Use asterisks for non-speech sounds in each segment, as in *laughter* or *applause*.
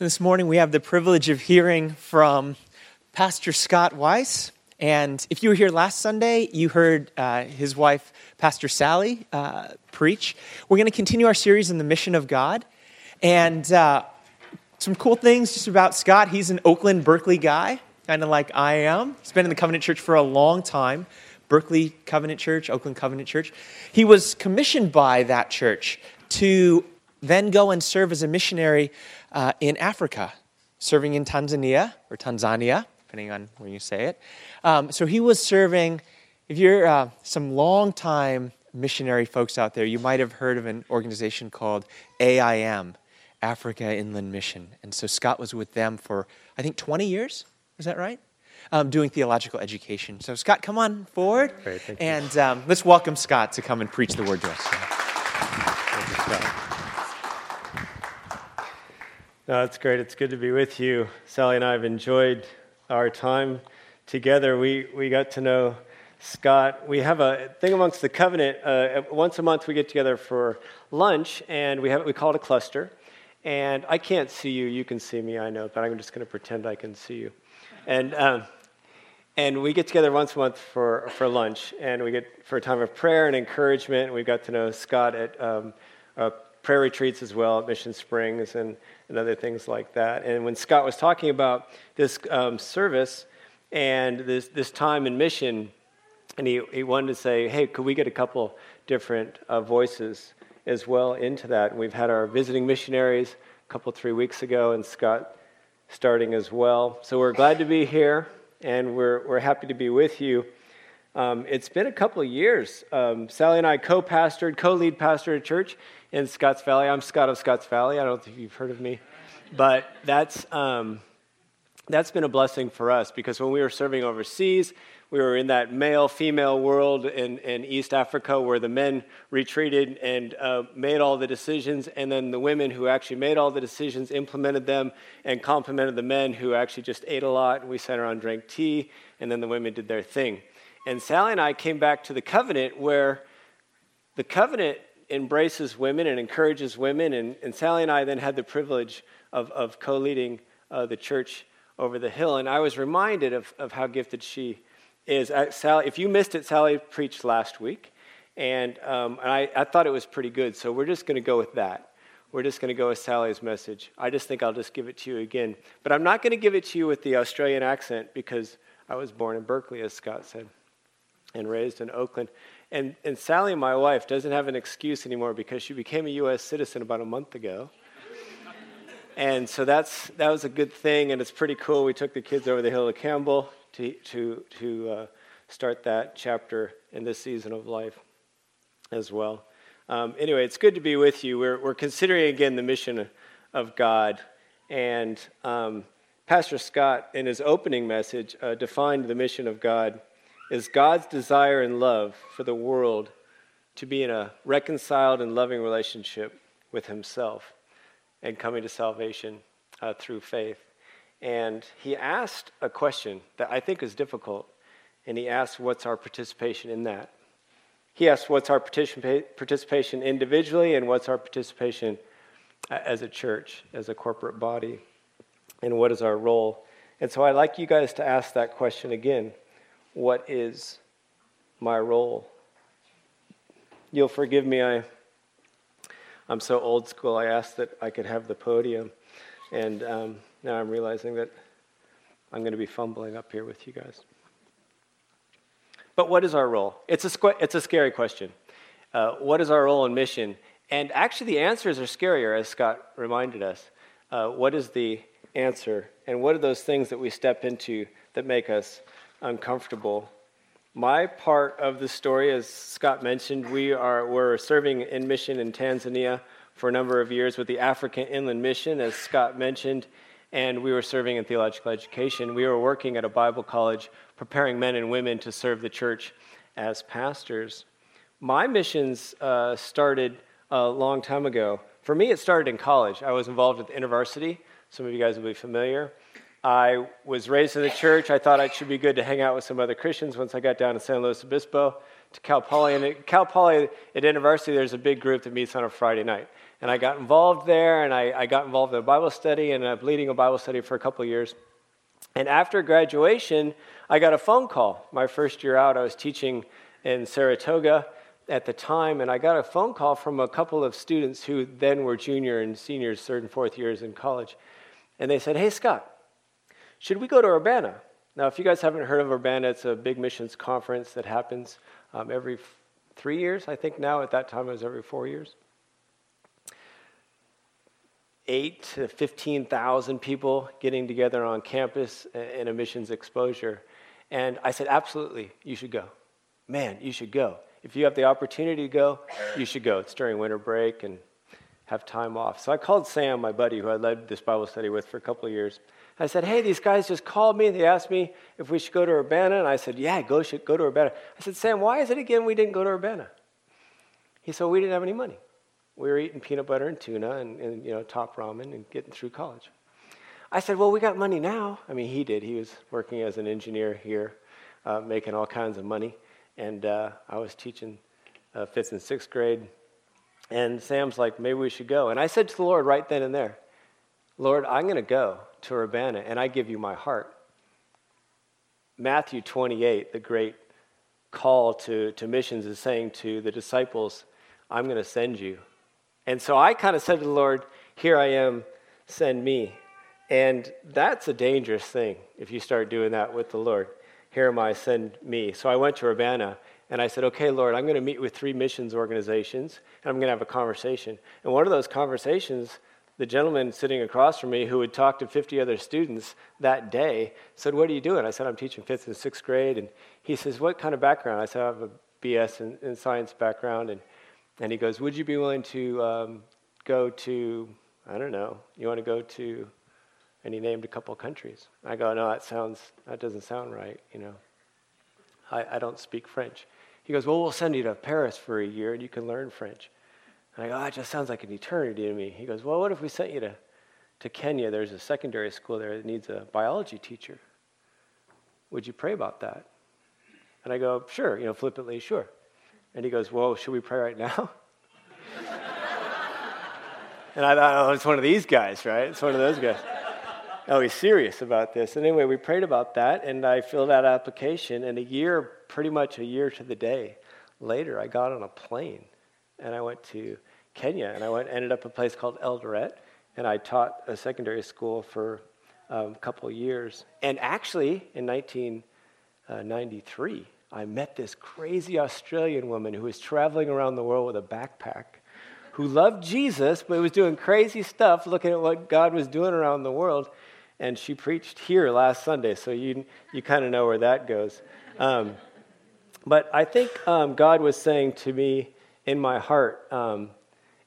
This morning we have the privilege of hearing from Pastor Scott Weiss. And if you were here last Sunday, you heard uh, his wife, Pastor Sally, uh, preach. We're going to continue our series in the mission of God. And uh, some cool things just about Scott. He's an Oakland, Berkeley guy, kind of like I am. He's been in the Covenant Church for a long time. Berkeley Covenant Church, Oakland Covenant Church. He was commissioned by that church to then go and serve as a missionary uh, in Africa, serving in Tanzania or Tanzania, depending on where you say it. Um, so he was serving, if you're uh, some long-time missionary folks out there, you might have heard of an organization called AIM, Africa Inland Mission. And so Scott was with them for, I think, 20 years. Is that right? Um, doing theological education. So, Scott, come on forward. Great, and um, let's welcome Scott to come and preach the word to us. No, great. It's good to be with you. Sally and I have enjoyed our time together. We, we got to know Scott. We have a thing amongst the covenant. Uh, once a month, we get together for lunch, and we have we call it a cluster. And I can't see you. You can see me, I know, but I'm just going to pretend I can see you. And um, and we get together once a month for, for lunch, and we get for a time of prayer and encouragement. We got to know Scott at um, uh, prayer retreats as well at Mission Springs and, and other things like that. And when Scott was talking about this um, service and this, this time in mission, and he, he wanted to say, hey, could we get a couple different uh, voices as well into that? And we've had our visiting missionaries a couple, three weeks ago, and Scott starting as well. So we're glad to be here, and we're, we're happy to be with you. Um, it's been a couple of years. Um, Sally and I co pastored, co lead pastor a church in Scotts Valley. I'm Scott of Scotts Valley. I don't think you've heard of me. But that's, um, that's been a blessing for us because when we were serving overseas, we were in that male female world in, in East Africa where the men retreated and uh, made all the decisions, and then the women who actually made all the decisions implemented them and complimented the men who actually just ate a lot. We sat around, drank tea, and then the women did their thing. And Sally and I came back to the covenant where the covenant embraces women and encourages women. And, and Sally and I then had the privilege of, of co leading uh, the church over the hill. And I was reminded of, of how gifted she is. Sally, if you missed it, Sally preached last week. And, um, and I, I thought it was pretty good. So we're just going to go with that. We're just going to go with Sally's message. I just think I'll just give it to you again. But I'm not going to give it to you with the Australian accent because I was born in Berkeley, as Scott said and raised in Oakland. And, and Sally, my wife, doesn't have an excuse anymore because she became a U.S. citizen about a month ago. and so that's, that was a good thing, and it's pretty cool. We took the kids over the hill to Campbell to, to, to uh, start that chapter in this season of life as well. Um, anyway, it's good to be with you. We're, we're considering again the mission of God. And um, Pastor Scott, in his opening message, uh, defined the mission of God is God's desire and love for the world to be in a reconciled and loving relationship with Himself and coming to salvation uh, through faith. And he asked a question that I think is difficult, and he asked, What's our participation in that? He asked, What's our participation individually, and what's our participation as a church, as a corporate body, and what is our role? And so I'd like you guys to ask that question again what is my role? You'll forgive me, I, I'm so old school. I asked that I could have the podium, and um, now I'm realizing that I'm going to be fumbling up here with you guys. But what is our role? It's a, squ- it's a scary question. Uh, what is our role and mission? And actually, the answers are scarier, as Scott reminded us. Uh, what is the answer? And what are those things that we step into that make us uncomfortable. My part of the story, as Scott mentioned, we are we're serving in mission in Tanzania for a number of years with the African Inland Mission, as Scott mentioned, and we were serving in theological education. We were working at a Bible college, preparing men and women to serve the church as pastors. My missions uh, started a long time ago. For me, it started in college. I was involved with InterVarsity. Some of you guys will be familiar. I was raised in the church. I thought it should be good to hang out with some other Christians once I got down to San Luis Obispo to Cal Poly. And at Cal Poly at InterVarsity, there's a big group that meets on a Friday night. And I got involved there, and I, I got involved in a Bible study, and I'm leading a Bible study for a couple years. And after graduation, I got a phone call. My first year out, I was teaching in Saratoga at the time, and I got a phone call from a couple of students who then were junior and seniors, third and fourth years in college. And they said, Hey, Scott, should we go to Urbana? Now, if you guys haven't heard of Urbana, it's a big missions conference that happens um, every f- three years, I think now. At that time, it was every four years. Eight to 15,000 people getting together on campus in a missions exposure. And I said, Absolutely, you should go. Man, you should go. If you have the opportunity to go, you should go. It's during winter break and have time off. So I called Sam, my buddy, who I led this Bible study with for a couple of years. I said, Hey, these guys just called me. They asked me if we should go to Urbana. And I said, Yeah, go, should go to Urbana. I said, Sam, why is it again we didn't go to Urbana? He said, We didn't have any money. We were eating peanut butter and tuna and, and you know, top ramen and getting through college. I said, Well, we got money now. I mean, he did. He was working as an engineer here, uh, making all kinds of money and uh, I was teaching uh, fifth and sixth grade. And Sam's like, maybe we should go. And I said to the Lord right then and there, Lord, I'm going to go to Urbana and I give you my heart. Matthew 28, the great call to, to missions, is saying to the disciples, I'm going to send you. And so I kind of said to the Lord, Here I am, send me. And that's a dangerous thing if you start doing that with the Lord here am I, send me. So I went to Urbana and I said, okay, Lord, I'm going to meet with three missions organizations and I'm going to have a conversation. And one of those conversations, the gentleman sitting across from me who had talked to 50 other students that day said, What are you doing? I said, I'm teaching fifth and sixth grade. And he says, What kind of background? I said, I have a BS in, in science background. And, and he goes, Would you be willing to um, go to, I don't know, you want to go to and he named a couple countries. I go, no, that sounds that doesn't sound right. You know, I, I don't speak French. He goes, well, we'll send you to Paris for a year and you can learn French. And I go, oh, it just sounds like an eternity to me. He goes, well, what if we sent you to to Kenya? There's a secondary school there that needs a biology teacher. Would you pray about that? And I go, sure, you know, flippantly, sure. And he goes, well, should we pray right now? *laughs* and I thought, oh, it's one of these guys, right? It's one of those guys oh, he's serious about this. And anyway, we prayed about that, and I filled out application. And a year, pretty much a year to the day later, I got on a plane, and I went to Kenya, and I went ended up a place called Eldoret, and I taught a secondary school for um, a couple years. And actually, in 1993, I met this crazy Australian woman who was traveling around the world with a backpack who loved Jesus, but was doing crazy stuff looking at what God was doing around the world and she preached here last Sunday, so you, you kind of know where that goes. Um, but I think um, God was saying to me in my heart, um,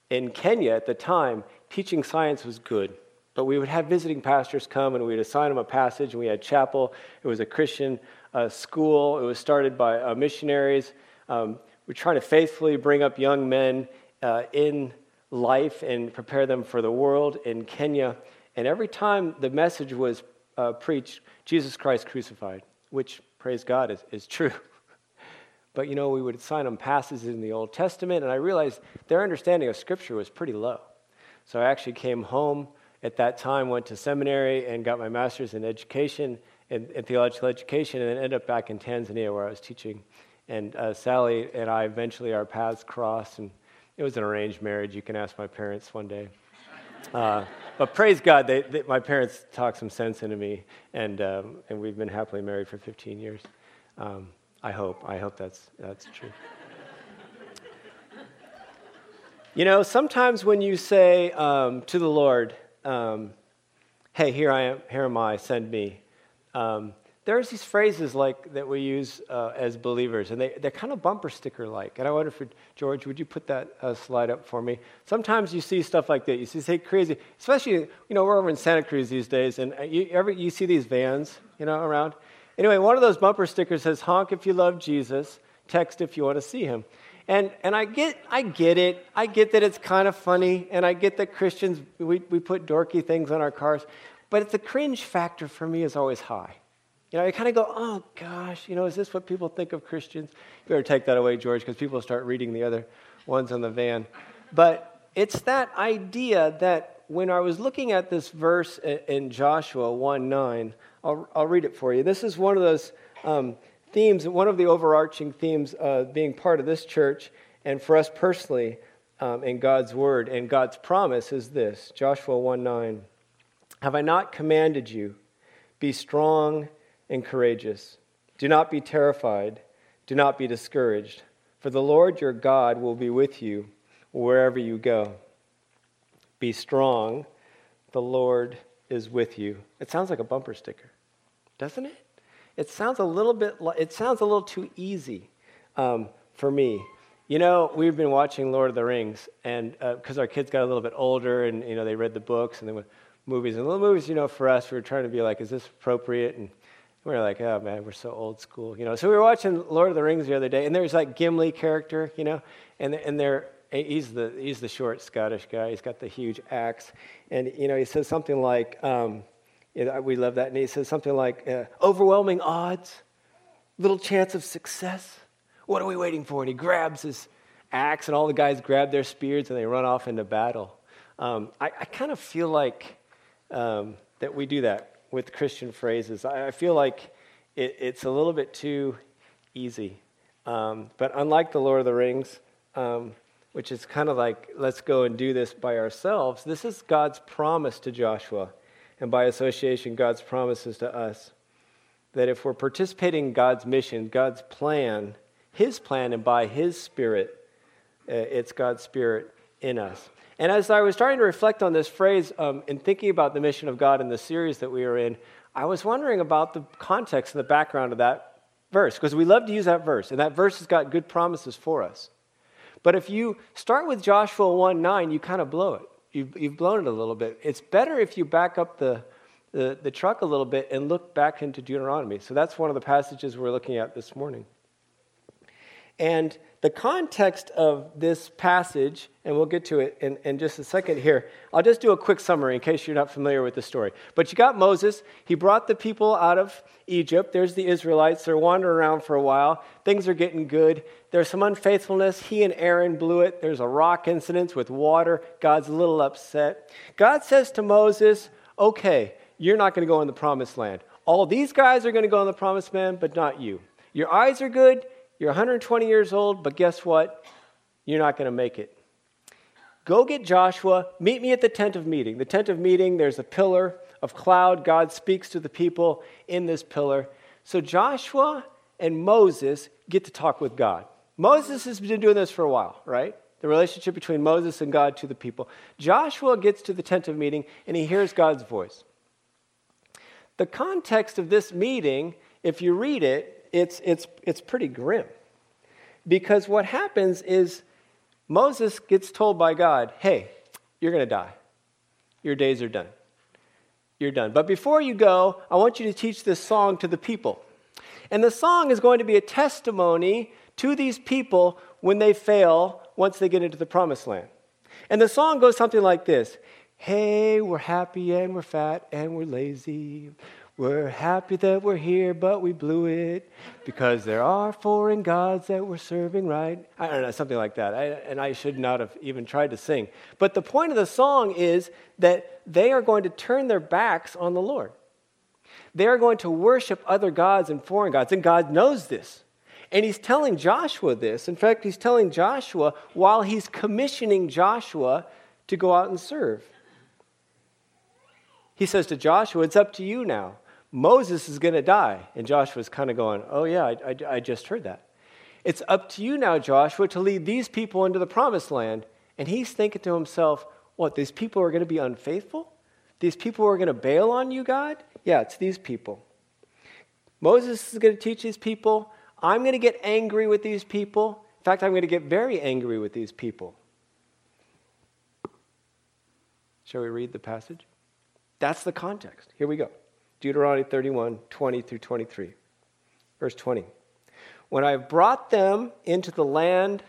in Kenya at the time, teaching science was good. But we would have visiting pastors come and we'd assign them a passage, and we had chapel. It was a Christian uh, school. It was started by uh, missionaries. Um, we're trying to faithfully bring up young men uh, in life and prepare them for the world in Kenya. And every time the message was uh, preached, Jesus Christ crucified, which, praise God, is, is true. *laughs* but you know, we would assign them passages in the Old Testament, and I realized their understanding of Scripture was pretty low. So I actually came home at that time, went to seminary, and got my master's in education, in, in theological education, and then ended up back in Tanzania where I was teaching. And uh, Sally and I eventually, our paths crossed, and it was an arranged marriage. You can ask my parents one day. Uh, but praise God, they, they, my parents talked some sense into me, and, um, and we've been happily married for 15 years. Um, I hope. I hope that's, that's true. you know, sometimes when you say um, to the Lord, um, hey, here I am, here am I, send me, um, there's these phrases like that we use uh, as believers, and they, they're kind of bumper sticker like. And I wonder if, George, would you put that uh, slide up for me? Sometimes you see stuff like that. You see, say crazy, especially, you know, we're over in Santa Cruz these days, and uh, you, ever, you see these vans, you know, around. Anyway, one of those bumper stickers says, honk if you love Jesus, text if you want to see him. And, and I, get, I get it. I get that it's kind of funny, and I get that Christians, we, we put dorky things on our cars, but the cringe factor for me is always high. You know, I kind of go, oh gosh, you know, is this what people think of Christians? You better take that away, George, because people start reading the other ones on the van. But it's that idea that when I was looking at this verse in Joshua 1 9, I'll, I'll read it for you. This is one of those um, themes, one of the overarching themes uh, being part of this church and for us personally um, in God's word and God's promise is this Joshua 1 9. Have I not commanded you? Be strong and courageous. Do not be terrified. Do not be discouraged. For the Lord your God will be with you wherever you go. Be strong. The Lord is with you. It sounds like a bumper sticker, doesn't it? It sounds a little bit, it sounds a little too easy um, for me. You know, we've been watching Lord of the Rings, and because uh, our kids got a little bit older, and you know, they read the books and went movies. And the movies, you know, for us, we were trying to be like, is this appropriate? And we were like, oh man, we're so old school, you know. So we were watching Lord of the Rings the other day, and there's like Gimli character, you know, and and they're he's the he's the short Scottish guy. He's got the huge axe, and you know he says something like, um, you know, we love that, and he says something like, uh, overwhelming odds, little chance of success. What are we waiting for? And he grabs his axe, and all the guys grab their spears, and they run off into battle. Um, I, I kind of feel like um, that we do that with Christian phrases. I, I feel like it, it's a little bit too easy. Um, but unlike the Lord of the Rings, um, which is kind of like, let's go and do this by ourselves, this is God's promise to Joshua, and by association, God's promises to us. That if we're participating in God's mission, God's plan, His plan, and by His Spirit, uh, it's God's Spirit in us. And as I was starting to reflect on this phrase um, and thinking about the mission of God in the series that we are in, I was wondering about the context and the background of that verse, because we love to use that verse, and that verse has got good promises for us. But if you start with Joshua 1 9, you kind of blow it. You've, you've blown it a little bit. It's better if you back up the, the, the truck a little bit and look back into Deuteronomy. So that's one of the passages we're looking at this morning. And the context of this passage, and we'll get to it in, in, just a second here, I'll just do a quick summary in case you're not familiar with the story. But you got Moses, he brought the people out of Egypt. There's the Israelites, they're wandering around for a while. Things are getting good. There's some unfaithfulness. He and Aaron blew it. There's a rock incident with water. God's a little upset. God says to Moses, Okay, you're not going to go in the promised land. All these guys are going to go in the promised land, but not you. Your eyes are good, you're 120 years old, but guess what? You're not going to make it. Go get Joshua, meet me at the tent of meeting. The tent of meeting, there's a pillar of cloud. God speaks to the people in this pillar. So Joshua and Moses get to talk with God. Moses has been doing this for a while, right? The relationship between Moses and God to the people. Joshua gets to the tent of meeting and he hears God's voice. The context of this meeting, if you read it, it's, it's, it's pretty grim. Because what happens is Moses gets told by God, hey, you're going to die. Your days are done. You're done. But before you go, I want you to teach this song to the people. And the song is going to be a testimony to these people when they fail once they get into the promised land. And the song goes something like this Hey, we're happy and we're fat and we're lazy. We're happy that we're here, but we blew it because there are foreign gods that we're serving right. I don't know, something like that. I, and I should not have even tried to sing. But the point of the song is that they are going to turn their backs on the Lord. They are going to worship other gods and foreign gods, and God knows this. And he's telling Joshua this. In fact, he's telling Joshua while he's commissioning Joshua to go out and serve. He says to Joshua, It's up to you now. Moses is going to die. And Joshua's kind of going, Oh, yeah, I, I, I just heard that. It's up to you now, Joshua, to lead these people into the promised land. And he's thinking to himself, What, these people are going to be unfaithful? These people are going to bail on you, God? Yeah, it's these people. Moses is going to teach these people. I'm going to get angry with these people. In fact, I'm going to get very angry with these people. Shall we read the passage? That's the context. Here we go. Deuteronomy 31, 20 through 23. Verse 20. When I have brought them into the land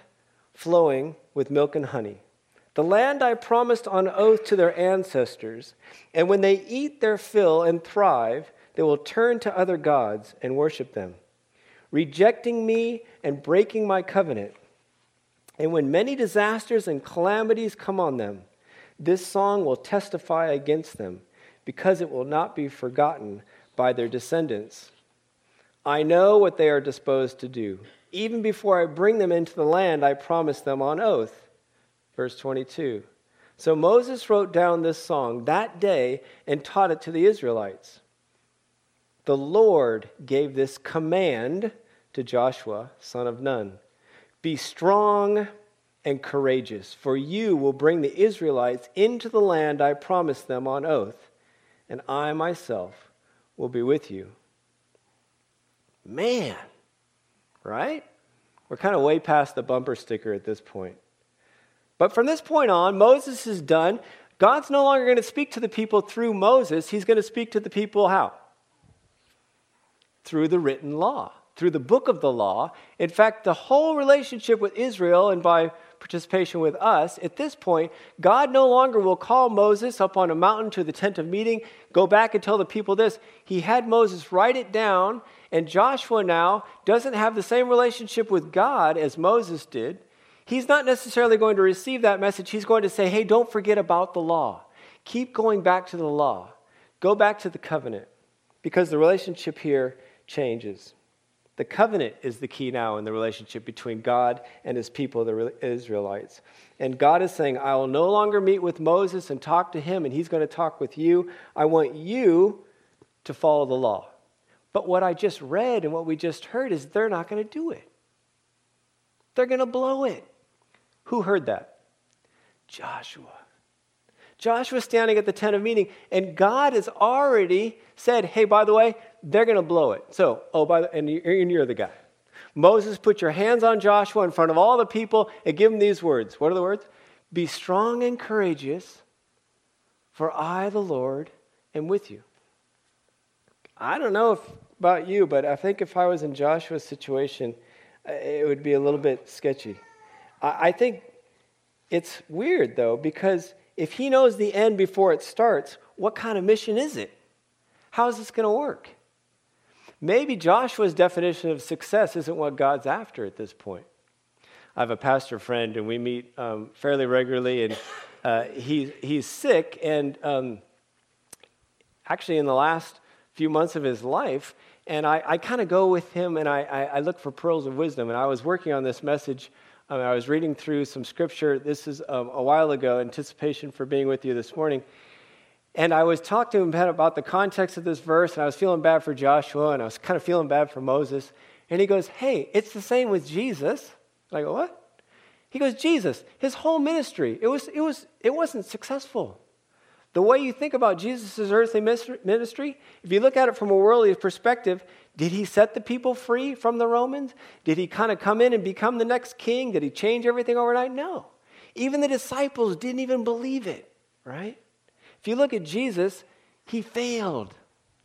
flowing with milk and honey, the land I promised on oath to their ancestors, and when they eat their fill and thrive, they will turn to other gods and worship them, rejecting me and breaking my covenant. And when many disasters and calamities come on them, this song will testify against them, because it will not be forgotten by their descendants. I know what they are disposed to do. Even before I bring them into the land, I promise them on oath. Verse 22. So Moses wrote down this song that day and taught it to the Israelites. The Lord gave this command to Joshua, son of Nun Be strong and courageous, for you will bring the Israelites into the land I promised them on oath, and I myself will be with you. Man, right? We're kind of way past the bumper sticker at this point. But from this point on, Moses is done. God's no longer going to speak to the people through Moses. He's going to speak to the people how? Through the written law, through the book of the law. In fact, the whole relationship with Israel and by participation with us, at this point, God no longer will call Moses up on a mountain to the tent of meeting, go back and tell the people this. He had Moses write it down, and Joshua now doesn't have the same relationship with God as Moses did. He's not necessarily going to receive that message. He's going to say, hey, don't forget about the law. Keep going back to the law. Go back to the covenant because the relationship here changes. The covenant is the key now in the relationship between God and his people, the Israelites. And God is saying, I will no longer meet with Moses and talk to him, and he's going to talk with you. I want you to follow the law. But what I just read and what we just heard is they're not going to do it. They're going to blow it. Who heard that? Joshua. Joshua standing at the tent of meeting, and God has already said, hey, by the way, they're going to blow it. So, oh, by the, and you're the guy. Moses, put your hands on Joshua in front of all the people and give him these words. What are the words? Be strong and courageous, for I, the Lord, am with you. I don't know if, about you, but I think if I was in Joshua's situation, uh, it would be a little bit sketchy. I think it's weird, though, because if he knows the end before it starts, what kind of mission is it? How is this going to work? Maybe Joshua's definition of success isn't what God's after at this point. I have a pastor friend, and we meet um, fairly regularly, and uh, he, he's sick, and um, actually, in the last few months of his life, and I, I kind of go with him and I, I, I, look for pearls of wisdom. And I was working on this message um, I was reading through some scripture. This is um, a while ago, anticipation for being with you this morning. And I was talking to him about the context of this verse, and I was feeling bad for Joshua, and I was kind of feeling bad for Moses. And he goes, Hey, it's the same with Jesus. And I go, What? He goes, Jesus, his whole ministry, it, was, it, was, it wasn't successful. The way you think about Jesus' earthly ministry, if you look at it from a worldly perspective, did he set the people free from the Romans? Did he kind of come in and become the next king? Did he change everything overnight? No. Even the disciples didn't even believe it, right? If you look at Jesus, he failed.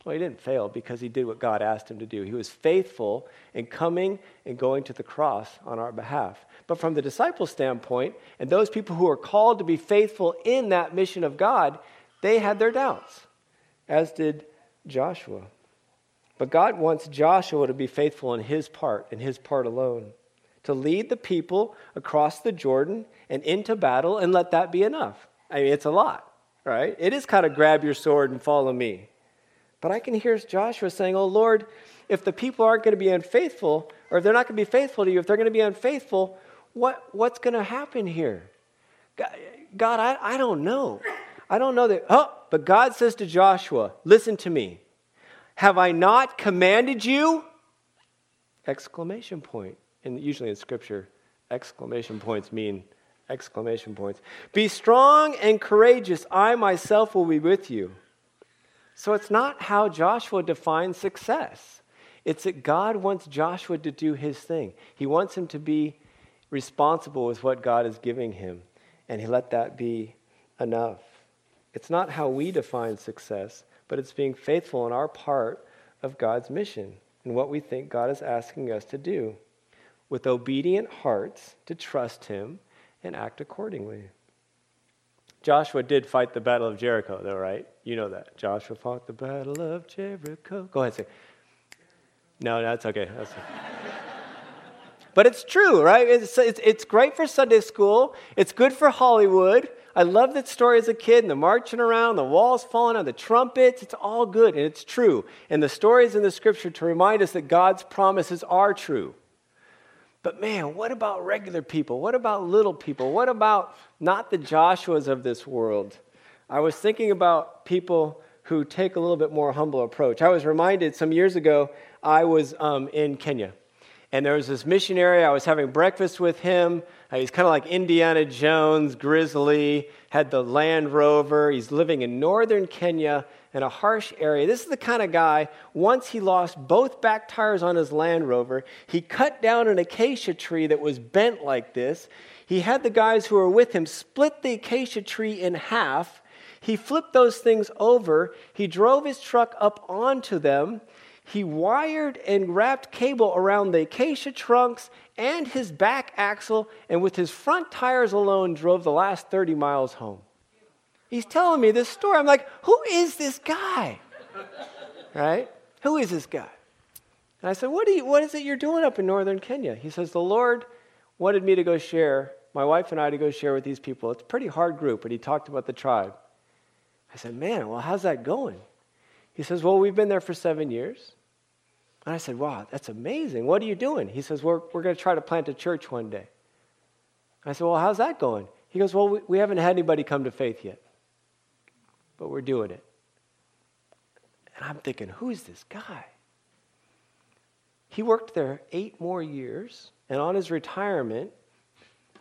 Well, he didn't fail because he did what God asked him to do. He was faithful in coming and going to the cross on our behalf. But from the disciple standpoint, and those people who are called to be faithful in that mission of God, they had their doubts, as did Joshua. But God wants Joshua to be faithful in his part, in his part alone, to lead the people across the Jordan and into battle and let that be enough. I mean, it's a lot, right? It is kind of grab your sword and follow me. But I can hear Joshua saying, Oh Lord, if the people aren't going to be unfaithful, or if they're not going to be faithful to you, if they're going to be unfaithful, what, what's going to happen here? God, I, I don't know. I don't know that. Oh, but God says to Joshua, Listen to me. Have I not commanded you? Exclamation point. And usually in Scripture, exclamation points mean exclamation points. Be strong and courageous. I myself will be with you. So it's not how Joshua defines success. It's that God wants Joshua to do his thing. He wants him to be responsible with what God is giving him. And he let that be enough. It's not how we define success, but it's being faithful in our part of God's mission and what we think God is asking us to do with obedient hearts to trust Him and act accordingly. Joshua did fight the battle of Jericho, though, right? You know that. Joshua fought the battle of Jericho. Go ahead, say. No, that's okay. That's okay. *laughs* but it's true, right? It's, it's, it's great for Sunday school, it's good for Hollywood. I love that story as a kid and the marching around, the walls falling on the trumpets. It's all good and it's true. And the stories in the scripture to remind us that God's promises are true. But man, what about regular people? What about little people? What about not the Joshuas of this world? I was thinking about people who take a little bit more humble approach. I was reminded some years ago, I was um, in Kenya. And there was this missionary, I was having breakfast with him. Uh, he's kind of like Indiana Jones, grizzly, had the Land Rover. He's living in northern Kenya in a harsh area. This is the kind of guy, once he lost both back tires on his Land Rover, he cut down an acacia tree that was bent like this. He had the guys who were with him split the acacia tree in half. He flipped those things over. He drove his truck up onto them. He wired and wrapped cable around the acacia trunks and his back axle, and with his front tires alone, drove the last 30 miles home. He's telling me this story. I'm like, who is this guy? Right? Who is this guy? And I said, what, you, what is it you're doing up in northern Kenya? He says, The Lord wanted me to go share, my wife and I to go share with these people. It's a pretty hard group, and he talked about the tribe. I said, Man, well, how's that going? He says, Well, we've been there for seven years. And I said, Wow, that's amazing. What are you doing? He says, We're, we're going to try to plant a church one day. I said, Well, how's that going? He goes, Well, we, we haven't had anybody come to faith yet, but we're doing it. And I'm thinking, Who's this guy? He worked there eight more years, and on his retirement,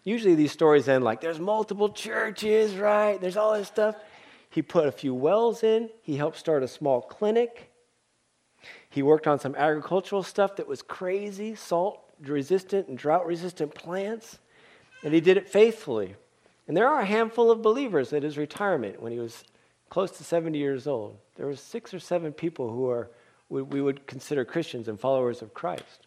usually these stories end like there's multiple churches, right? There's all this stuff. He put a few wells in, he helped start a small clinic. He worked on some agricultural stuff that was crazy, salt resistant and drought resistant plants, and he did it faithfully. And there are a handful of believers at his retirement when he was close to 70 years old. There were six or seven people who are we would consider Christians and followers of Christ.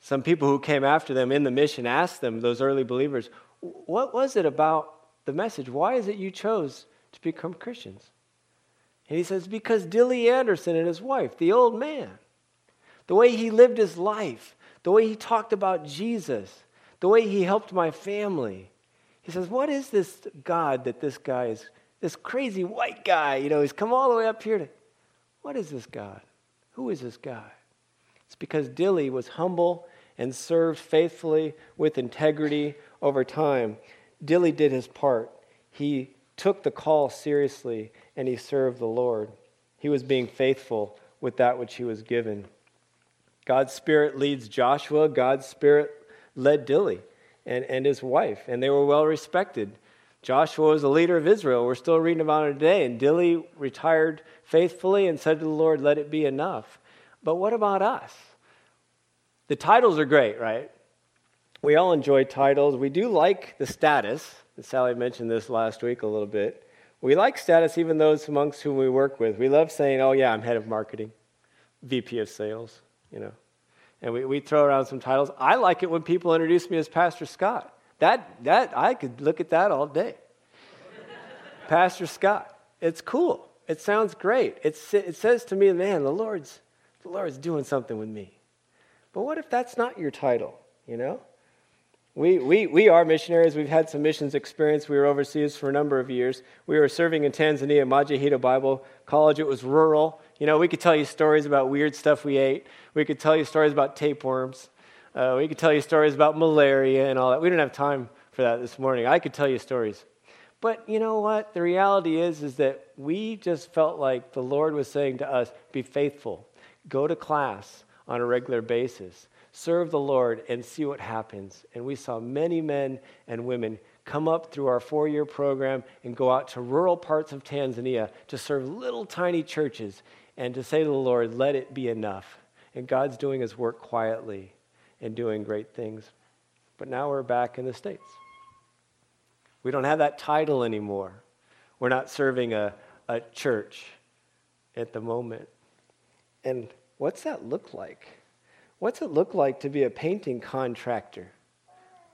Some people who came after them in the mission asked them, those early believers, what was it about the message? Why is it you chose to become Christians? And he says, Because Dilly Anderson and his wife, the old man, the way he lived his life, the way he talked about Jesus, the way he helped my family. He says, What is this God that this guy is, this crazy white guy, you know, he's come all the way up here to, what is this God? Who is this guy? It's because Dilly was humble and served faithfully with integrity over time. Dilly did his part. He took the call seriously and he served the Lord. He was being faithful with that which he was given. God's Spirit leads Joshua, God's Spirit led Dilly and, and his wife, and they were well respected. Joshua was the leader of Israel. We're still reading about it today. And Dilly retired faithfully and said to the Lord, Let it be enough. But what about us? The titles are great, right? We all enjoy titles. We do like the status. Sally mentioned this last week a little bit. We like status, even those amongst whom we work with. We love saying, oh, yeah, I'm head of marketing, VP of sales, you know. And we, we throw around some titles. I like it when people introduce me as Pastor Scott. That, that, I could look at that all day. Pastor Scott. It's cool. It sounds great. It's, it says to me, man, the Lord's, the Lord's doing something with me. But what if that's not your title, you know? We, we, we are missionaries. We've had some missions experience. We were overseas for a number of years. We were serving in Tanzania, Majahito Bible College. It was rural. You know, we could tell you stories about weird stuff we ate. We could tell you stories about tapeworms. Uh, we could tell you stories about malaria and all that. We didn't have time for that this morning. I could tell you stories. But you know what? The reality is, is that we just felt like the Lord was saying to us, be faithful. Go to class on a regular basis serve the Lord and see what happens. And we saw many men and women come up through our four year program and go out to rural parts of Tanzania to serve little tiny churches and to say to the Lord, let it be enough. And God's doing his work quietly and doing great things. But now we're back in the States. We don't have that title anymore. We're not serving a, a church at the moment. And what's that look like? What's it look like to be a painting contractor?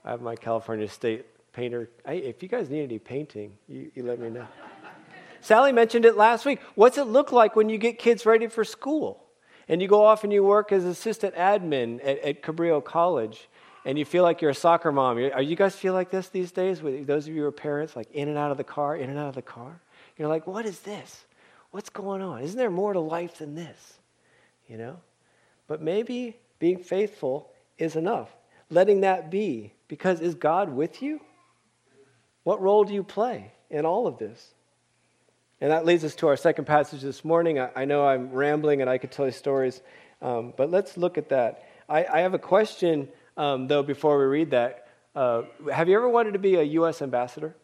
I have my California State painter. If you guys need any painting, you, you let me know. *laughs* Sally mentioned it last week. What's it look like when you get kids ready for school? And you go off and you work as assistant admin at, at Cabrillo College, and you feel like you're a soccer mom. Are you guys feel like this these days? With those of you who are parents, like in and out of the car, in and out of the car. You're like, what is this? What's going on? Isn't there more to life than this? You know? But maybe being faithful is enough. Letting that be. Because is God with you? What role do you play in all of this? And that leads us to our second passage this morning. I, I know I'm rambling and I could tell you stories, um, but let's look at that. I, I have a question, um, though, before we read that. Uh, have you ever wanted to be a U.S. ambassador?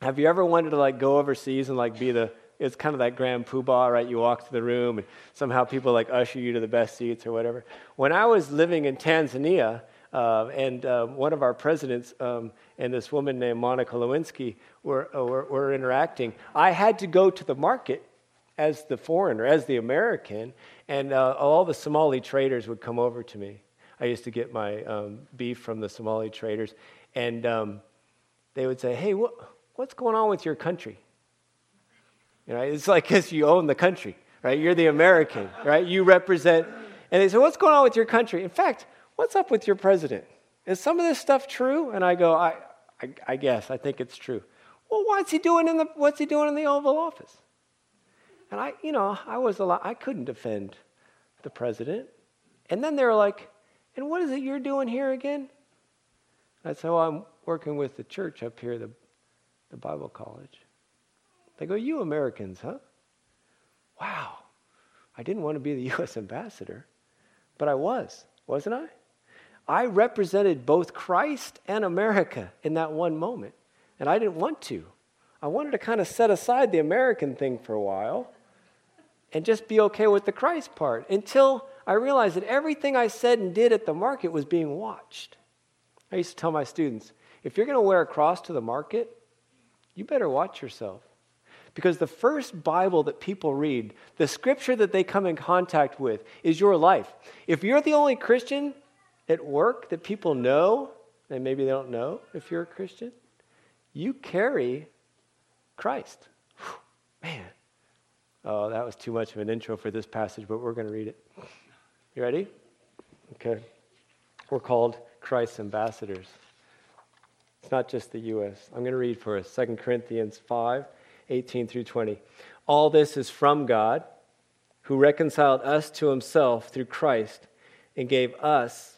Have you ever wanted to like go overseas and like be the it's kind of that grand poobah, right? You walk to the room and somehow people like usher you to the best seats or whatever. When I was living in Tanzania, uh, and uh, one of our presidents um, and this woman named Monica Lewinsky were, uh, were, were, interacting. I had to go to the market as the foreigner, as the American, and uh, all the Somali traders would come over to me. I used to get my um, beef from the Somali traders, and um, they would say, Hey, what, what's going on with your country? You know, it's like *laughs* as you own the country, right? You're the American, right? You represent. And they say, What's going on with your country? In fact, what's up with your president? Is some of this stuff true? And I go, I, I, I guess, I think it's true. Well, what's he doing in the what's he doing in the Oval Office? And I, you know, I was a lot, I couldn't defend the president. And then they're like, and what is it you're doing here again? I said, well, I'm working with the church up here, the, the Bible college. They go, You Americans, huh? Wow. I didn't want to be the *laughs* U.S. ambassador, but I was, wasn't I? I represented both Christ and America in that one moment, and I didn't want to. I wanted to kind of set aside the American thing for a while and just be okay with the Christ part until I realized that everything I said and did at the market was being watched. I used to tell my students if you're going to wear a cross to the market, you better watch yourself. Because the first Bible that people read, the scripture that they come in contact with, is your life. If you're the only Christian at work that people know, and maybe they don't know if you're a Christian, you carry Christ. Whew, *sighs* man. Oh, that was too much of an intro for this passage, but we're going to read it. You ready? Okay. We're called Christ's ambassadors. It's not just the U.S. I'm going to read for us 2 Corinthians 5 18 through 20. All this is from God, who reconciled us to himself through Christ and gave us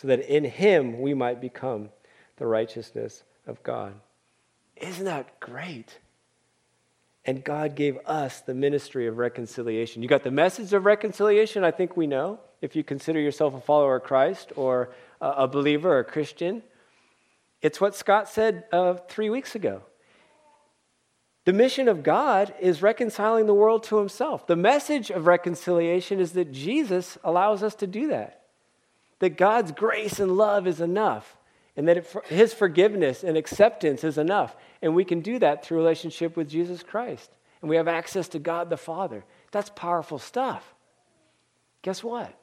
so that in him we might become the righteousness of God. Isn't that great? And God gave us the ministry of reconciliation. You got the message of reconciliation, I think we know, if you consider yourself a follower of Christ or a believer or a Christian. It's what Scott said uh, three weeks ago. The mission of God is reconciling the world to himself. The message of reconciliation is that Jesus allows us to do that. That God's grace and love is enough, and that it, his forgiveness and acceptance is enough. And we can do that through relationship with Jesus Christ. And we have access to God the Father. That's powerful stuff. Guess what?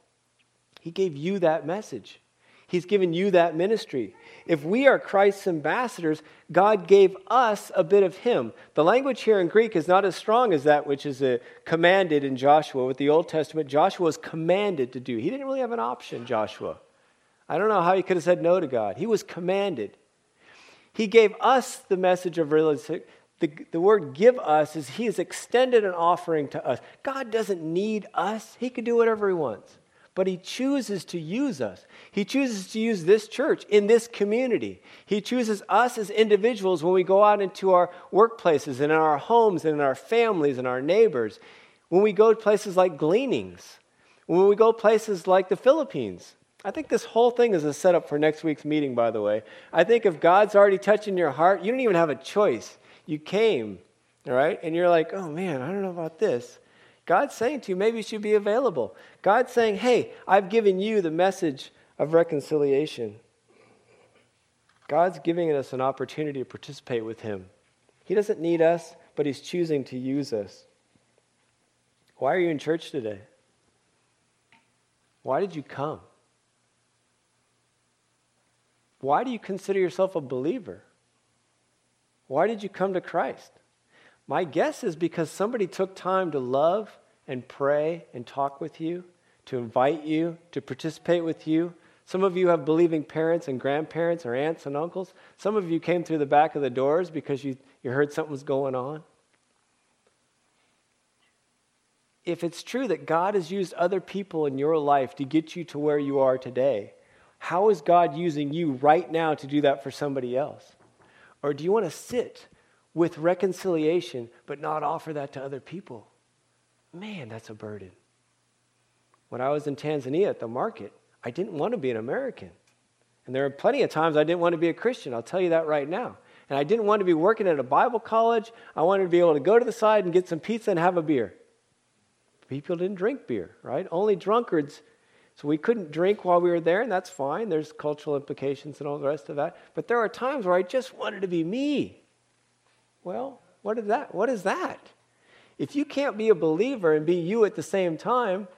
He gave you that message. He's given you that ministry. If we are Christ's ambassadors, God gave us a bit of Him. The language here in Greek is not as strong as that which is uh, commanded in Joshua. With the Old Testament, Joshua was commanded to do. He didn't really have an option, Joshua. I don't know how he could have said no to God. He was commanded. He gave us the message of realization. The, the word give us is He has extended an offering to us. God doesn't need us, He can do whatever He wants but He chooses to use us. He chooses to use this church in this community. He chooses us as individuals when we go out into our workplaces and in our homes and in our families and our neighbors. When we go to places like gleanings, when we go places like the Philippines. I think this whole thing is a setup for next week's meeting, by the way. I think if God's already touching your heart, you don't even have a choice. You came, all right? And you're like, oh man, I don't know about this. God's saying to you, maybe you should be available. God's saying, hey, I've given you the message of reconciliation. God's giving us an opportunity to participate with Him. He doesn't need us, but He's choosing to use us. Why are you in church today? Why did you come? Why do you consider yourself a believer? Why did you come to Christ? My guess is because somebody took time to love and pray and talk with you, to invite you, to participate with you. Some of you have believing parents and grandparents or aunts and uncles. Some of you came through the back of the doors because you, you heard something was going on. If it's true that God has used other people in your life to get you to where you are today, how is God using you right now to do that for somebody else? Or do you want to sit with reconciliation but not offer that to other people? Man, that's a burden. When I was in Tanzania at the market, I didn't want to be an American. And there are plenty of times I didn't want to be a Christian. I'll tell you that right now. And I didn't want to be working at a Bible college. I wanted to be able to go to the side and get some pizza and have a beer. People didn't drink beer, right? Only drunkards so we couldn't drink while we were there, and that's fine. There's cultural implications and all the rest of that. But there are times where I just wanted to be me. Well, what is that? What is that? If you can't be a believer and be you at the same time,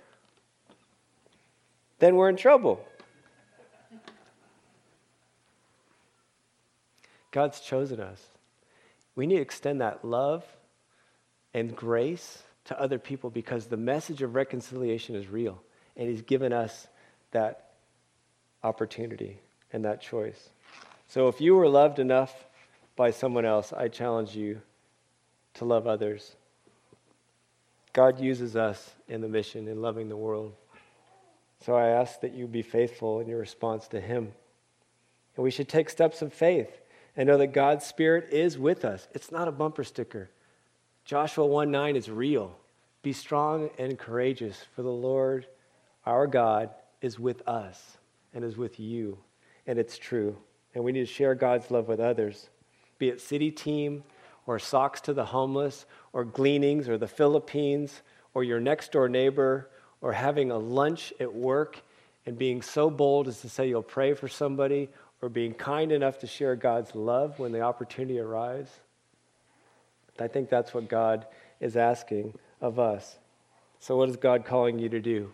then we're in trouble. God's chosen us. We need to extend that love and grace to other people because the message of reconciliation is real and He's given us that opportunity and that choice. So if you were loved enough by someone else, I challenge you to love others. God uses us in the mission in loving the world. So I ask that you be faithful in your response to Him. And we should take steps of faith and know that God's Spirit is with us. It's not a bumper sticker. Joshua 1 9 is real. Be strong and courageous, for the Lord our God is with us and is with you, and it's true. And we need to share God's love with others, be it city team or socks to the homeless or gleanings or the Philippines or your next door neighbor or having a lunch at work and being so bold as to say you'll pray for somebody or being kind enough to share God's love when the opportunity arrives. I think that's what God is asking of us. So, what is God calling you to do?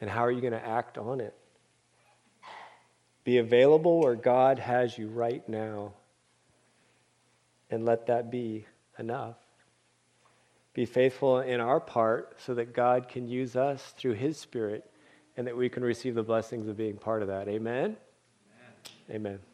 And how are you going to act on it? Be available where God has you right now. And let that be enough. Be faithful in our part so that God can use us through His Spirit and that we can receive the blessings of being part of that. Amen? Amen. Amen.